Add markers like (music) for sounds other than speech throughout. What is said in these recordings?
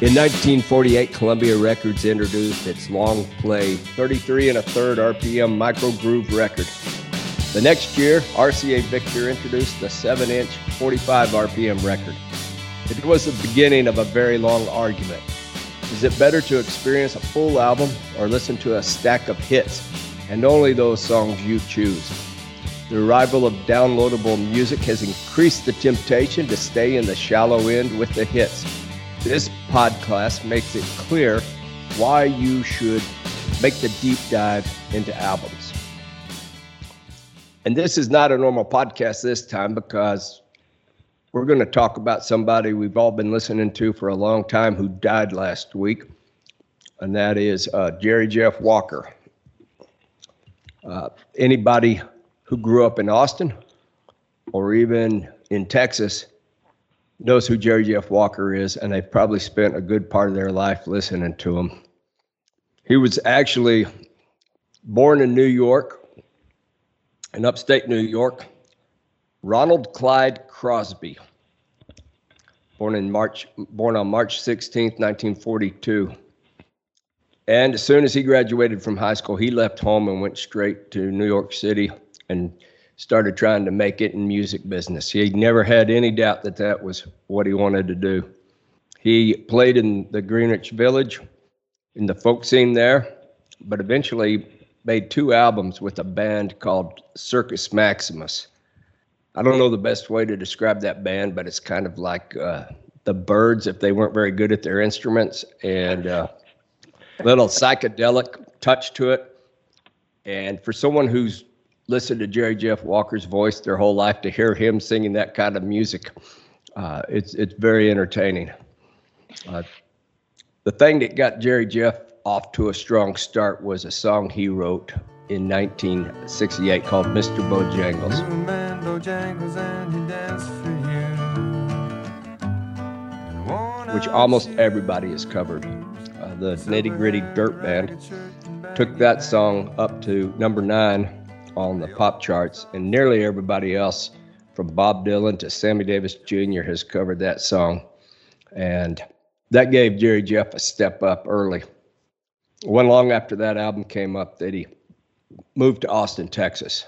In 1948, Columbia Records introduced its long play 33 and a third RPM micro groove record. The next year, RCA Victor introduced the 7 inch 45 RPM record. It was the beginning of a very long argument. Is it better to experience a full album or listen to a stack of hits and only those songs you choose? The arrival of downloadable music has increased the temptation to stay in the shallow end with the hits. This podcast makes it clear why you should make the deep dive into albums. And this is not a normal podcast this time because we're going to talk about somebody we've all been listening to for a long time who died last week, and that is uh, Jerry Jeff Walker. Uh, anybody who grew up in Austin or even in Texas knows who Jerry Jeff Walker is, and they've probably spent a good part of their life listening to him. He was actually born in New York, in upstate New York. Ronald Clyde Crosby, born in March, born on March 16th, 1942. And as soon as he graduated from high school, he left home and went straight to New York City and started trying to make it in music business. He never had any doubt that that was what he wanted to do. He played in the Greenwich Village in the folk scene there, but eventually made two albums with a band called Circus Maximus. I don't know the best way to describe that band, but it's kind of like uh, the Byrds if they weren't very good at their instruments, and uh, little psychedelic touch to it. And for someone who's listened to Jerry Jeff Walker's voice their whole life to hear him singing that kind of music. Uh, it's it's very entertaining. Uh, the thing that got Jerry Jeff off to a strong start was a song he wrote in 1968 called Mr. Bojangles. Which almost everybody has covered. Uh, the Nitty Gritty Dirt Band took that song up to number nine on the pop charts, and nearly everybody else, from Bob Dylan to Sammy Davis Jr., has covered that song. And that gave Jerry Jeff a step up early. One long after that album came up, that he moved to Austin, Texas.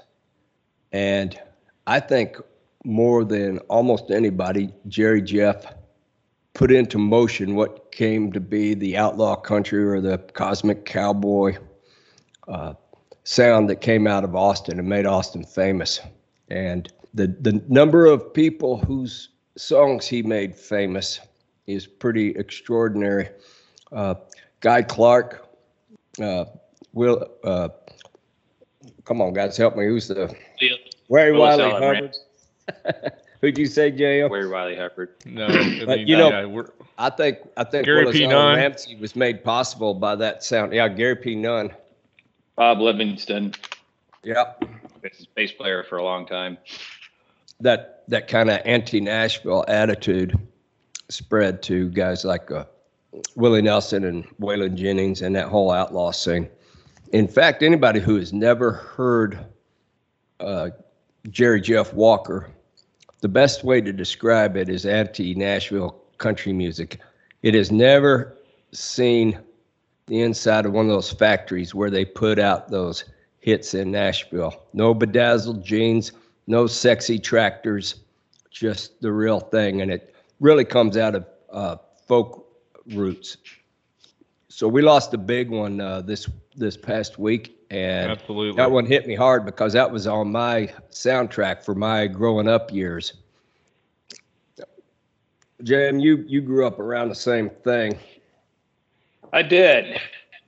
And I think more than almost anybody, Jerry Jeff put into motion what came to be the outlaw country or the cosmic cowboy uh, sound that came out of Austin and made Austin famous. And the the number of people whose songs he made famous is pretty extraordinary. Uh, Guy Clark, uh, Will, uh, come on, guys, help me. Who's the Ray Wylie Hubbard? (laughs) Who'd you say, JM? Ray Wylie Hubbard. No, I mean, But, you know, yeah, I think I think Gary Willis P. Allen Nunn. Ramsey was made possible by that sound. Yeah, Gary P. Nunn. Bob Livingston, Yep. bass player for a long time. that that kind of anti-Nashville attitude spread to guys like uh, Willie Nelson and Waylon Jennings and that whole outlaw scene. In fact, anybody who has never heard uh, Jerry Jeff Walker, the best way to describe it is anti-Nashville country music. It has never seen the inside of one of those factories where they put out those hits in Nashville. No bedazzled jeans, no sexy tractors, just the real thing. And it really comes out of uh, folk roots. So we lost a big one uh, this this past week, and Absolutely. that one hit me hard because that was on my soundtrack for my growing up years. Jam, you you grew up around the same thing. I did.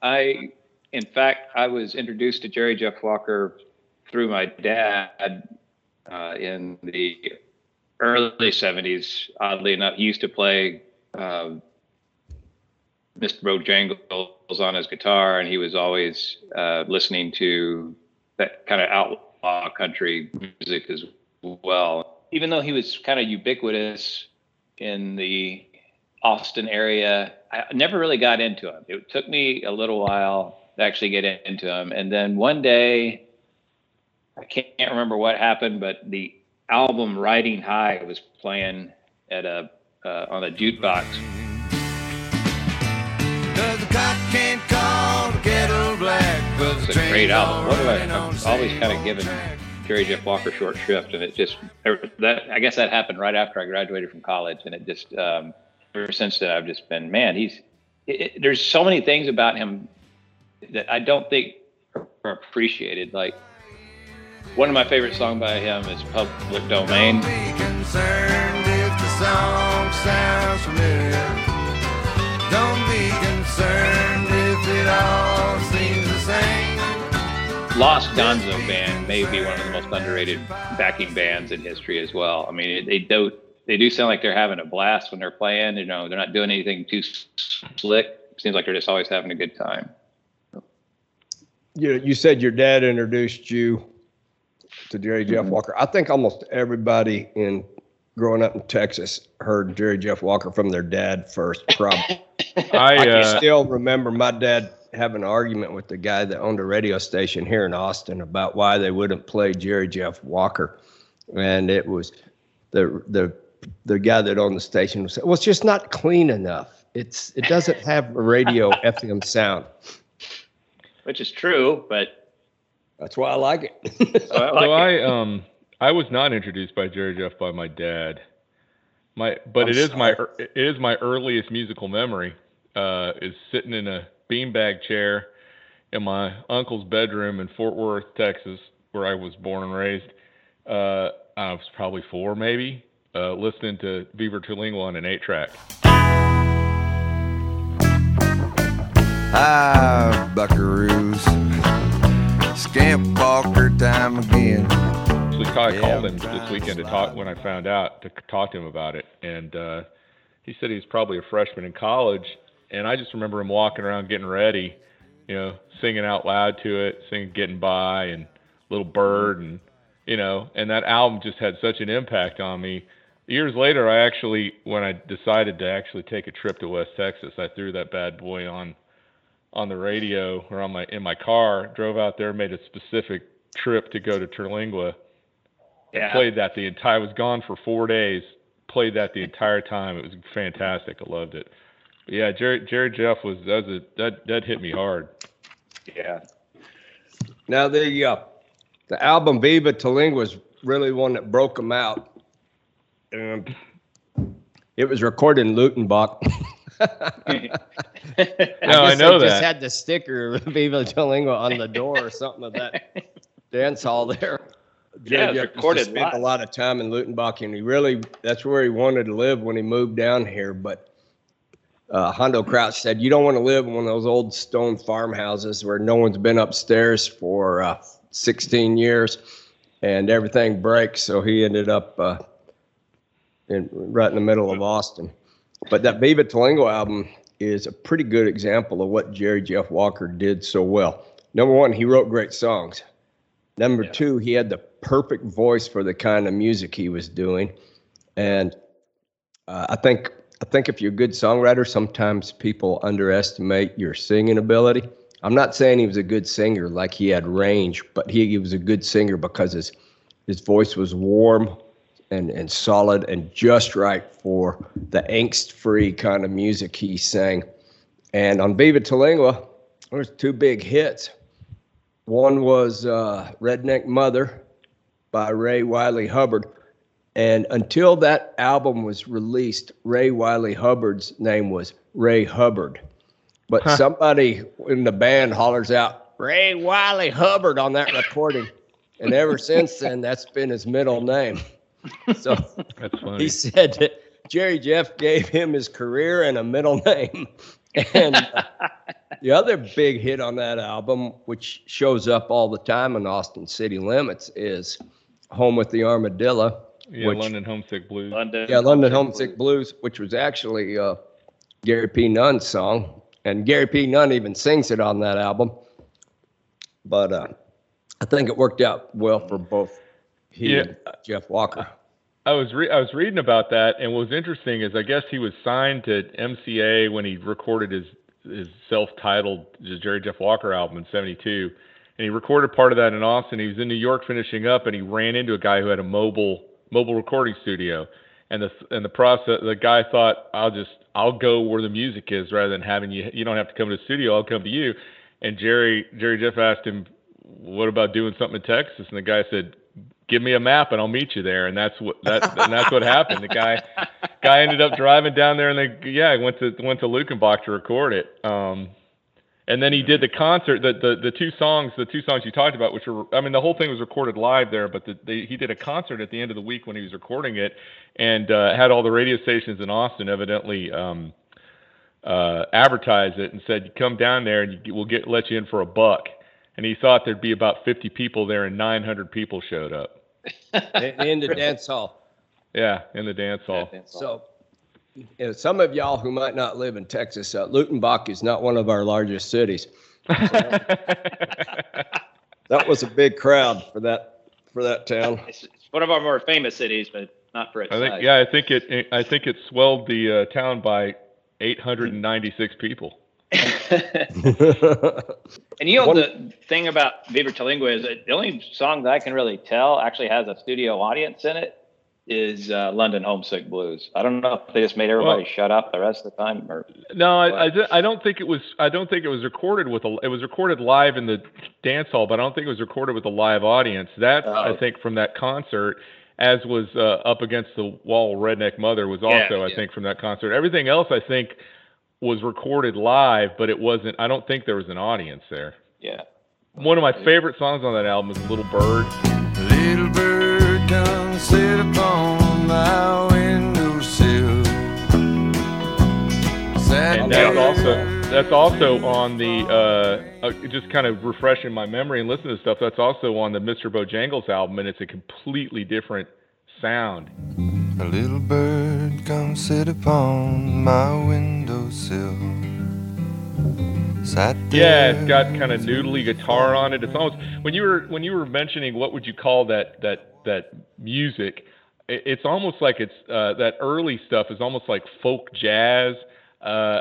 I, in fact, I was introduced to Jerry Jeff Walker through my dad uh, in the early 70s. Oddly enough, he used to play um, Mr. Bojangles on his guitar, and he was always uh, listening to that kind of outlaw country music as well. Even though he was kind of ubiquitous in the Austin area, I never really got into him. It took me a little while to actually get into him. And then one day, I can't remember what happened, but the album Riding High was playing at a uh, on a jukebox. Cause the cock can't call the kettle black. But it's a great album. What do I? I've always kind of given Jerry Jeff Walker short shrift, and it just that I guess that happened right after I graduated from college, and it just um, ever since then I've just been man. He's it, it, there's so many things about him that I don't think are appreciated. Like one of my favorite songs by him is Public Domain. Don't be concerned if it all seems the same. Lost Gonzo Band may be one of the most underrated backing bands in history as well. I mean, they do they do sound like they're having a blast when they're playing. You know, they're not doing anything too slick. It seems like they're just always having a good time. You you said your dad introduced you to Jerry Jeff mm-hmm. Walker. I think almost everybody in growing up in Texas heard Jerry Jeff Walker from their dad first. Probably. (laughs) I, I uh, still remember my dad having an argument with the guy that owned a radio station here in Austin about why they wouldn't play Jerry Jeff Walker, and it was the the the guy that owned the station was well, it's just not clean enough. It's it doesn't have a radio (laughs) FM sound. Which is true, but that's why I like it. so I, (laughs) like so I um I was not introduced by Jerry Jeff by my dad. My, but I'm it is sorry. my it is my earliest musical memory. Uh, is sitting in a beanbag chair in my uncle's bedroom in Fort Worth, Texas, where I was born and raised. Uh, I was probably four, maybe, uh, listening to Viva Terlingua on an eight track. Hi, buckaroos. Scamp walker time again actually I yeah, called him this weekend to talk when I found out to talk to him about it, and uh, he said he's probably a freshman in college, and I just remember him walking around getting ready, you know, singing out loud to it, singing "Getting By" and "Little Bird," and you know, and that album just had such an impact on me. Years later, I actually, when I decided to actually take a trip to West Texas, I threw that bad boy on on the radio or on my in my car, drove out there, made a specific trip to go to Terlingua yeah. played that the entire. I was gone for four days. Played that the entire time. It was fantastic. I loved it. But yeah, Jerry Jerry Jeff was that was a, that that hit me hard. Yeah. Now the uh, the album Viva Terlingua was really one that broke him out. Um, it was recorded in Luckenbach. I (laughs) (laughs) no, I know they that. Just had the sticker of Viva Terlingua on the door or something of that (laughs) dance hall there yeah, Jeff recorded. Spent a lot of time in Luckenbach, and he really that's where he wanted to live when he moved down here. But uh, Hondo Crouch said, "You don't want to live in one of those old stone farmhouses where no one's been upstairs for uh, 16 years, and everything breaks." So he ended up uh, in right in the middle of Austin. But that Viva Terlingua album is a pretty good example of what Jerry Jeff Walker did so well. Number one, he wrote great songs. Number yeah. two, he had the perfect voice for the kind of music he was doing, and uh, I think I think if you're a good songwriter, sometimes people underestimate your singing ability. I'm not saying he was a good singer, like he had range, but he, he was a good singer because his his voice was warm and and solid and just right for the angst-free kind of music he sang. And on Viva Terlingua, there's two big hits. One was uh, Redneck Mother by Ray Wylie Hubbard. And until that album was released, Ray Wylie Hubbard's name was Ray Hubbard. But huh. somebody in the band hollers out, Ray Wylie Hubbard on that recording. and ever since (laughs) then, that's been his middle name. (laughs) So (laughs) he said that Jerry Jeff gave him his career and a middle name. And uh, the other big hit on that album, which shows up all the time in Austin City Limits, is Home with the Armadillo. Yeah, which, London Homesick Blues. London yeah, London Homesick Blues. Blues, which was actually uh, Gary P. Nunn's song. And Gary P. Nunn even sings it on that album. But uh, I think it worked out well for both he yeah. and Jeff Walker. I was re- I was reading about that, and what was interesting is I guess he was signed to MCA when he recorded his his self-titled Jerry Jeff Walker album in '72, and he recorded part of that in Austin. He was in New York finishing up, and he ran into a guy who had a mobile mobile recording studio, and the and the process the guy thought I'll just I'll go where the music is rather than having you you don't have to come to the studio I'll come to you and Jerry Jerry Jeff asked him what about doing something in Texas and the guy said give me a map and I'll meet you there. And that's what that and that's what happened. The guy guy ended up driving down there and they yeah went to went to Luckenbach to record it. Um and then he did the concert, the, the the two songs, the two songs you talked about, which were, I mean, the whole thing was recorded live there, but the, he did a concert at the end of the week when he was recording it, and uh, had all the radio stations in Austin evidently um, uh, advertise it and said, "Come down there and we'll get let you in for a buck." And he thought there'd be about 50 people there, and 900 people showed up. (laughs) in the dance hall. Yeah, in the dance hall. So you know, some of y'all who might not live in Texas, uh, Luckenbach is not one of our largest cities. So (laughs) that was a big crowd for that for that town. It's, it's one of our more famous cities, but not for its I think size. yeah, I think it I think it swelled the uh, town by 896 people. (laughs) And you know One- the thing about Viva Terlingua is that the only song that I can really tell actually has a studio audience in it is uh, London Homesick Blues. I don't know if they just made everybody Well- shut up the rest of the time or No, I, I, I don't think it was. I don't think it was recorded with a. It was recorded live in the dance hall, but I don't think it was recorded with a live audience. That's I Oh. think from that concert, as was uh, up against the wall. Redneck Mother was Yeah, also I yeah. think from that concert. Everything else I think was recorded live, but it wasn't. I don't think there was an audience there. yeah. One of my favorite songs on that album is Little Bird. Little bird come sit upon my windowsill. Sat and that's also that's also on the uh, uh, just kind of refreshing my memory and listening to stuff. That's also on the Mr. Bojangles album, and it's a completely different sound. A little bird come sit upon my windowsill. Sat Yeah, it's got kind of noodly guitar on it. It's almost when you were when you were mentioning what would you call that that that music. it- It's almost like it's uh, that early stuff is almost like folk jazz. Uh,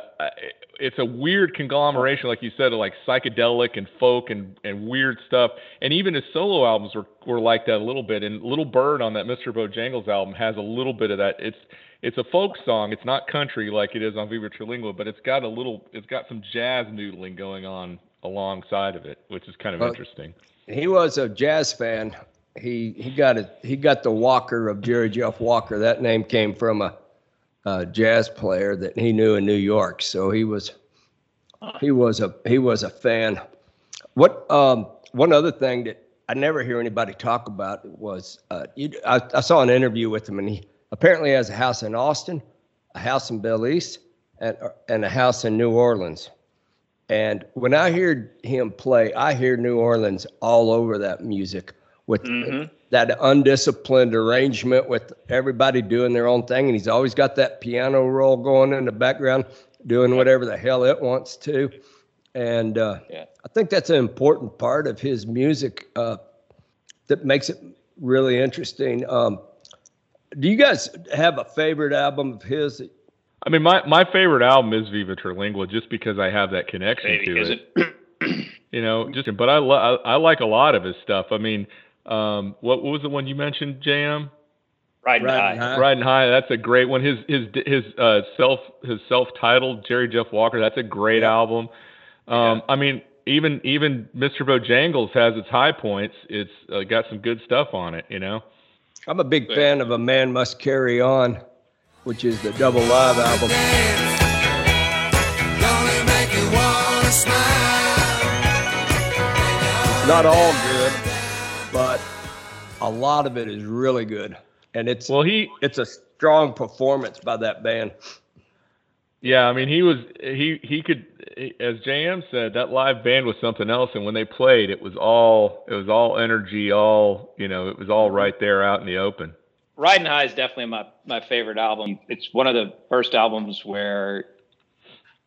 it's a weird conglomeration, like you said, of like psychedelic and folk and, and weird stuff. And even his solo albums were, were like that a little bit. And Little Bird on that Mr. Bojangles album has a little bit of that. It's it's a folk song. It's not country like it is on Viva Terlingua, but it's got a little. It's got some jazz noodling going on alongside of it, which is kind of Well, interesting. he was a jazz fan. He he got it. He got the Walker of Jerry Jeff Walker. That name came from a, a jazz player that he knew in New York. So he was he was a he was a fan. What um one other thing that I never hear anybody talk about was uh, you, I, I saw an interview with him and he apparently has a house in Austin, a house in Belize, and and a house in New Orleans. And when I hear him play, I hear New Orleans all over that music with Mhm. that undisciplined arrangement with everybody doing their own thing. And he's always got that piano roll going in the background, doing whatever the hell it wants to. And uh, Yeah. I think that's an important part of his music uh, that makes it really interesting. Um, do you guys have a favorite album of his? I mean, my, my favorite album is Viva Terlingua, just because I have that connection Maybe to it. it You know, just but I, lo- I I like a lot of his stuff. I mean, um, what, what was the one you mentioned, JM? riding Riding high. High. Riding High. That's a great one. His his his uh, self his self titled Jerry Jeff Walker. That's a great Yeah. album. Um, I mean, even even Mr. Bojangles has its high points. It's uh, got some good stuff on it. You know. I'm a big fan of A Man Must Carry On, which is the double live album. Gonna make you wanna smile. Not all good, but a lot of it is really good. And it's Well, he it's a strong performance by that band. Yeah, I mean, he was he he could, as JM said, that live band was something else. And when they played, it was all it was all energy, all you know, it was all right there out in the open. Riding High is definitely my, my favorite album. It's one of the first albums where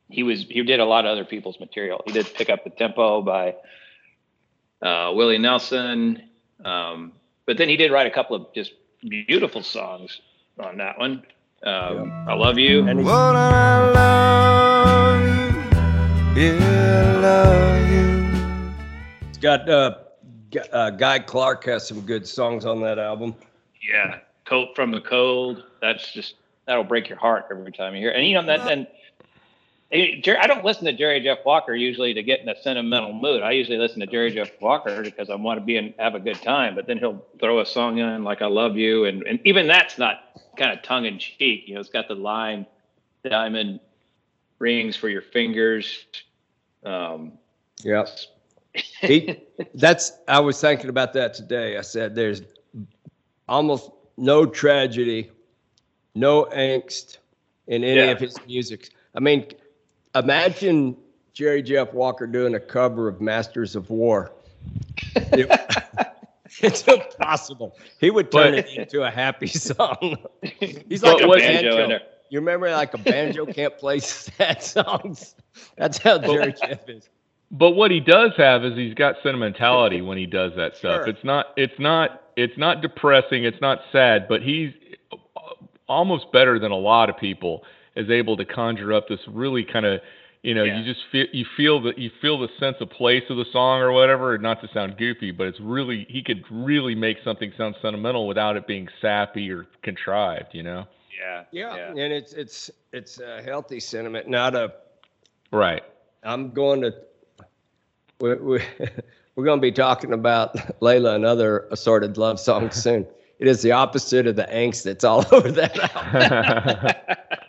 he was he did a lot of other people's material. He did pick up the tempo by uh, Willie Nelson, um, but then he did write a couple of just beautiful songs on that one. Um, I love you. And he's, What I love you, yeah, I love you. he's got uh, G- uh, Guy Clark has some good songs on that album. Yeah, "Coat from the Cold." That's just that'll break your heart every time you hear. It. And you know that and. I don't listen to Jerry Jeff Walker usually to get in a sentimental mood. I usually listen to Jerry Jeff Walker because I want to be and have a good time. But then he'll throw a song in like "I Love You," and and even that's not kind of tongue in cheek. You know, it's got the line "Diamond rings for your fingers." Um, yes. (laughs) that's I was thinking about that today. I said there's almost no tragedy, no angst in any yeah. of his music. I mean, imagine Jerry Jeff Walker doing a cover of Masters of War. It, (laughs) it's impossible. He would turn but, it into a happy song. (laughs) He's like a banjo. You remember like a banjo can't play (laughs) sad songs? That's how Jerry Jeff is. But what he does have is he's got sentimentality when he does that stuff. Sure. It's not it's not it's not depressing, it's not sad, but he's uh, almost better than a lot of people is able to conjure up this really kind of you know yeah. you just feel you feel the you feel the sense of place of the song or whatever not to sound goofy but it's really he could really make something sound sentimental without it being sappy or contrived you know yeah yeah, yeah. and it's it's it's a healthy sentiment not a right i'm going to (laughs) we're, we're, we're going to be talking about layla and other assorted love songs soon (laughs) it is the opposite of the angst that's all (laughs) over that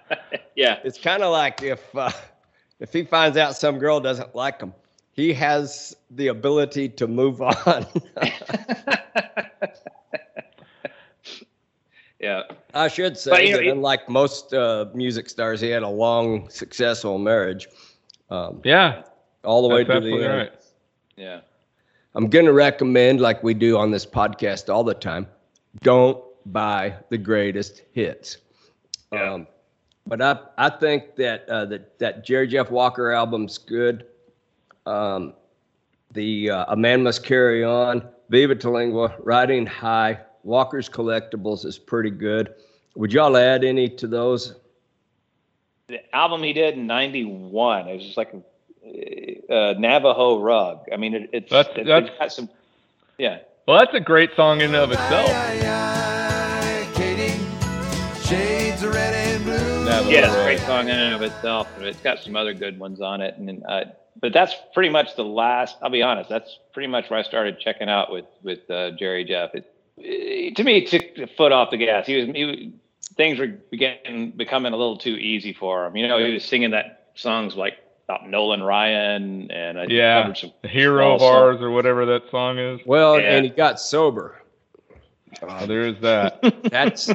yeah. It's kind of like if uh, (laughs) if he finds out some girl doesn't like him, he has the ability to move on. (laughs) yeah. I should say but, that know, unlike most uh, music stars, he had a long, successful marriage. Um, yeah. All the way to the end. Right. Yeah. I'm going to recommend, like we do on this podcast all the time, don't buy the greatest hits. Yeah. Um, but I I think that uh, that that Jerry Jeff Walker album's good. Um, the uh, A Man Must Carry On, Viva Terlingua, Riding High, Walker's Collectibles is pretty good. Would y'all add any to those? The album he did in '91, it was just like a, a Navajo rug. I mean, it, it's that's, it, that's, got some, yeah. Well, that's a great song in and of itself. Shades Yeah, it's a great song in and of itself. It's got some other good ones on it, and uh, but that's pretty much the last. I'll be honest. That's pretty much where I started checking out with with uh, Jerry Jeff. It, it, to me, it took the foot off the gas. He was he, things were getting becoming a little too easy for him. You know, he was singing that songs like about Nolan Ryan and I yeah, some hero of ours or whatever that song is. Well, yeah. and he got sober. Oh, there is that. (laughs) That's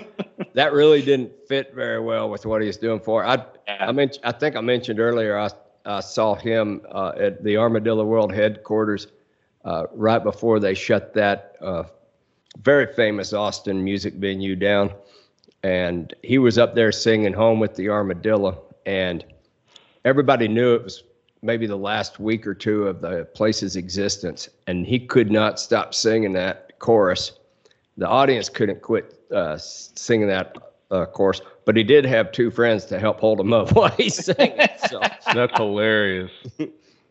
that really didn't fit very well with what he's doing for. I yeah. I mentioned I think I mentioned earlier I, I saw him uh, at the Armadillo World headquarters uh, right before they shut that uh, very famous Austin music venue down, and he was up there singing "Home with the Armadillo," and everybody knew it was maybe the last week or two of the place's existence, and he could not stop singing that chorus the audience couldn't quit uh, singing that uh, course, but he did have two friends to help hold him up (laughs) while he sang it. So. (laughs) That's hilarious. (laughs)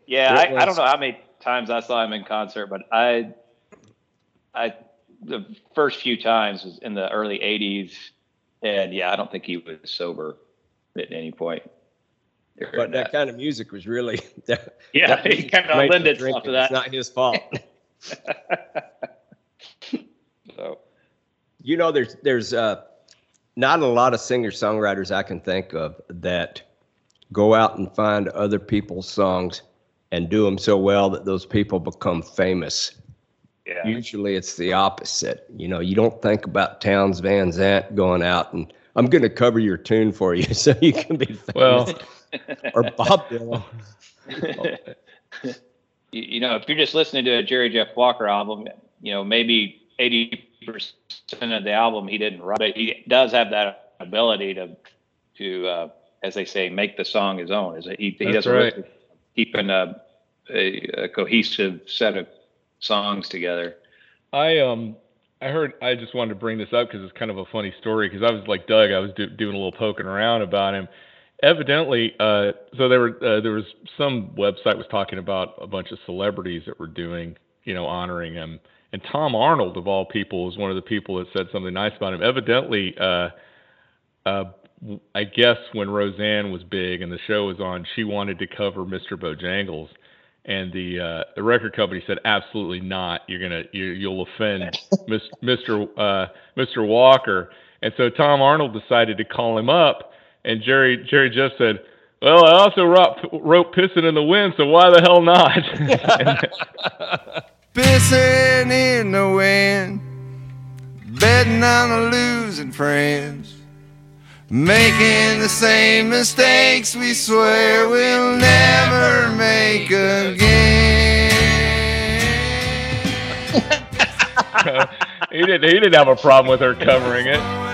Yeah, I, I, don't know how many times I saw him in concert, but I, I, the first few times was in the early '80s, and yeah, I don't think he was sober at any point. But that, that, kind of music was really that, yeah, that he kind of lended itself to that. It's not his fault. You know, there's there's uh, not a lot of singer songwriters I can think of that go out and find other people's songs and do them so well that those people become famous. Yeah. Usually it's the opposite. You know, you don't think about Townes Van Zandt going out and I'm going to cover your tune for you (laughs) so you can be famous. Well, (laughs) or Bob Dylan. (laughs) you know, if you're just listening to a Jerry Jeff Walker album, you know, maybe 80% of the album he didn't write, but he does have that ability to, to uh, as they say, make the song his own. Is he, he doesn't right. really keeping a, a, a cohesive set of songs together. I um I heard I just wanted to bring this up because it's kind of a funny story because I was like Doug I was do, doing a little poking around about him. Evidently, uh, so there were uh, there was some website was talking about a bunch of celebrities that were doing you know honoring him, And Tom Arnold, of all people, is one of the people that said something nice about him. Evidently, uh, uh, I guess when Roseanne was big and the show was on, she wanted to cover Mr. Bojangles, and the uh, the record company said absolutely not. You're gonna you, you'll offend (laughs) Mr. Uh, Mr. Walker. And so Tom Arnold decided to call him up, and Jerry Jerry just said, "Well, I also wrote, wrote pissing in the wind, so why the hell not?" (laughs) pissing in the wind, betting on a losing friends. Making the same mistakes we swear we'll never make again. (laughs) he didn't. He didn't have a problem with her covering it.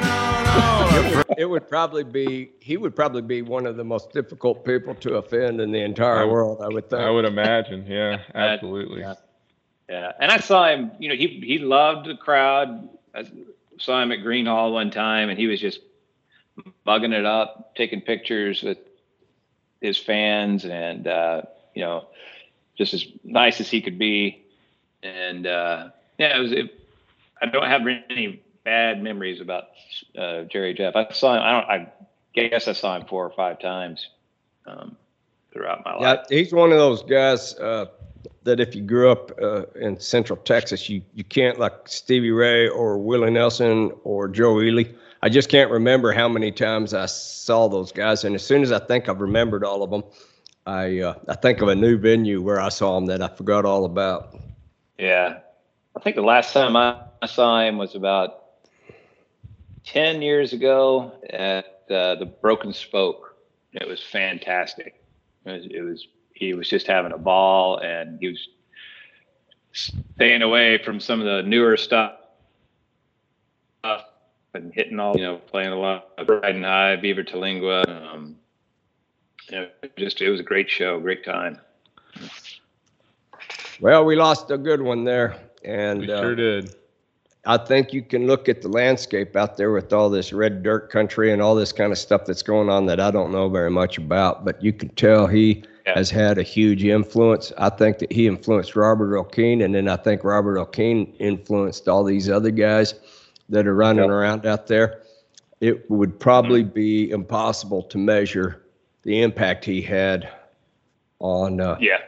(laughs) It would, probably be. He would probably be one of the most difficult people to offend in the entire I world. I would think. I would imagine. Yeah, (laughs) absolutely. Yeah. Yeah, and I saw him. You know, he he loved the crowd. I saw him at Gruene Hall one time, and he was just bugging it up, taking pictures with his fans, and uh, you know, just as nice as he could be. And uh, yeah, it was. It, I don't have any bad memories about uh, Jerry Jeff. I saw him. I don't. I guess I saw him four or five times um, throughout my life. Yeah, he's one of those guys uh, that if you grew up uh, in Central Texas, you you can't like Stevie Ray or Willie Nelson or Joe Ely. I just can't remember how many times I saw those guys, and as soon as I think I've remembered all of them, I uh, I think of a new venue where I saw them that I forgot all about. Yeah. I think the last time I saw him was about 10 years ago at uh, the Broken Spoke. It was fantastic. It was, it was, he was just having a ball and he was staying away from some of the newer stuff and hitting all, you know, playing a lot of Riding High, Viva Terlingua. Um, you know, just, it was a great show, great time. Well, we lost a good one there, and We uh, sure did. I think you can look at the landscape out there with all this red dirt country and all this kind of stuff that's going on that I don't know very much about, but you can tell he Yeah. has had a huge influence. I think that he influenced Robert Earl Keen, and then I think Robert Earl Keen influenced all these other guys that are running Yeah. around out there. It would probably be impossible to measure the impact he had on uh, Yeah.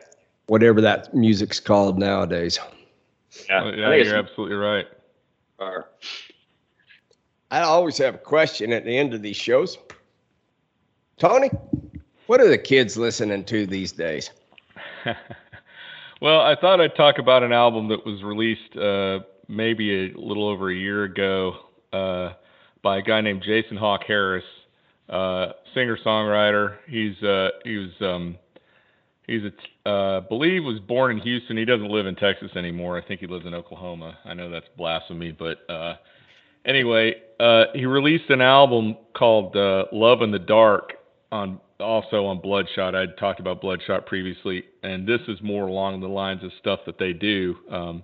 whatever that music's called nowadays. Yeah. I yeah, you're absolutely right. Far. I always have a question at the end of these shows. Tony, what are the kids listening to these days? (laughs) well, I thought I'd talk about an album that was released uh, maybe a little over a year ago uh, by a guy named Jason Hawk Harris, uh, singer songwriter. He's uh, he was um, he's a uh, believe was born in Houston. He doesn't live in Texas anymore. I think he lives in Oklahoma. I know that's blasphemy, but uh, anyway, uh, he released an album called uh, Love in the Dark on also on Bloodshot. I'd talked about Bloodshot previously, and this is more along the lines of stuff that they do. Um,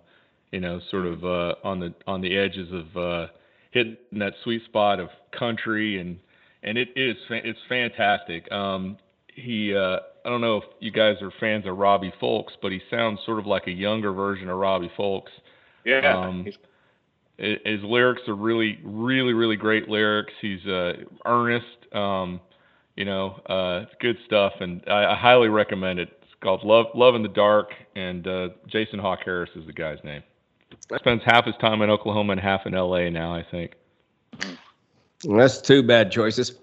you know, sort of uh, on the on the edges of uh, hitting that sweet spot of country, and and it is it's fantastic. Um, he uh, I don't know if you guys are fans of Robbie Fulks, but he sounds sort of like a younger version of Robbie Fulks. Yeah. Um, His his lyrics are really, really, really great lyrics. He's uh, earnest. Um, you know, uh, it's good stuff, and I, I highly recommend it. It's called Love, Love in the Dark, and uh, Jason Hawk Harris is the guy's name. Spends half his time in Oklahoma and half in L.A. now, I think. That's two bad choices.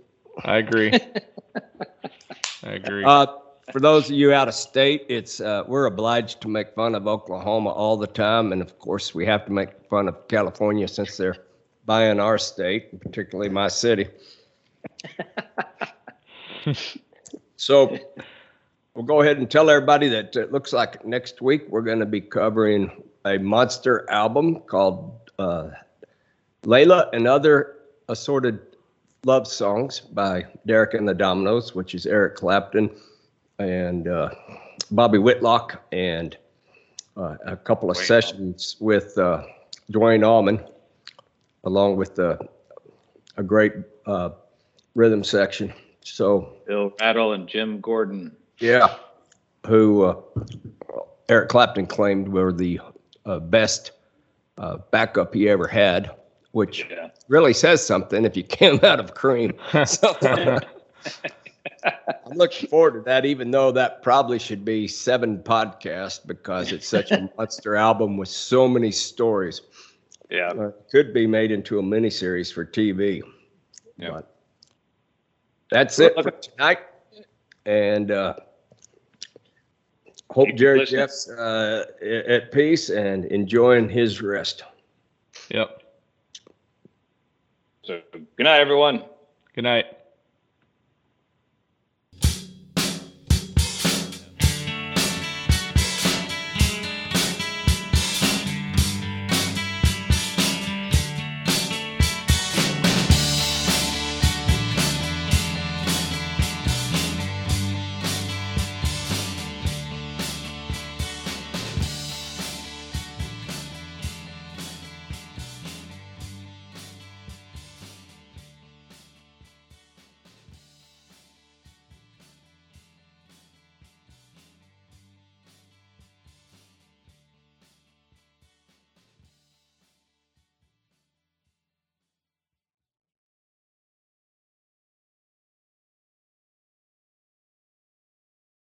I agree. (laughs) I agree. Uh, for those of you out of state, it's uh, we're obliged to make fun of Oklahoma all the time, and of course we have to make fun of California since they're buying our state, particularly my city. (laughs) so we'll go ahead and tell everybody that it looks like next week we're going to be covering a monster album called uh, Layla and Other Assorted Love Songs by Derek and the Dominos, which is Eric Clapton and uh, Bobby Whitlock, and uh, a couple of Duane sessions with uh, Duane Allman, along with uh, a great uh, rhythm section. So, Bill Rattle and Jim Gordon. yeah, who uh, Eric Clapton claimed were the uh, best uh, backup he ever had, which Yeah. really says something if you came (laughs) out of cream. (laughs) So, I'm looking forward to that, even though that probably should be seven podcasts because it's such a (laughs) monster album with so many stories. Yeah. Uh, could be made into a miniseries for TV. Yeah. But that's it for tonight. And uh, hope Keep Jerry. Jeff's uh, at peace and enjoying his rest. Yep. So good night, everyone. Good night.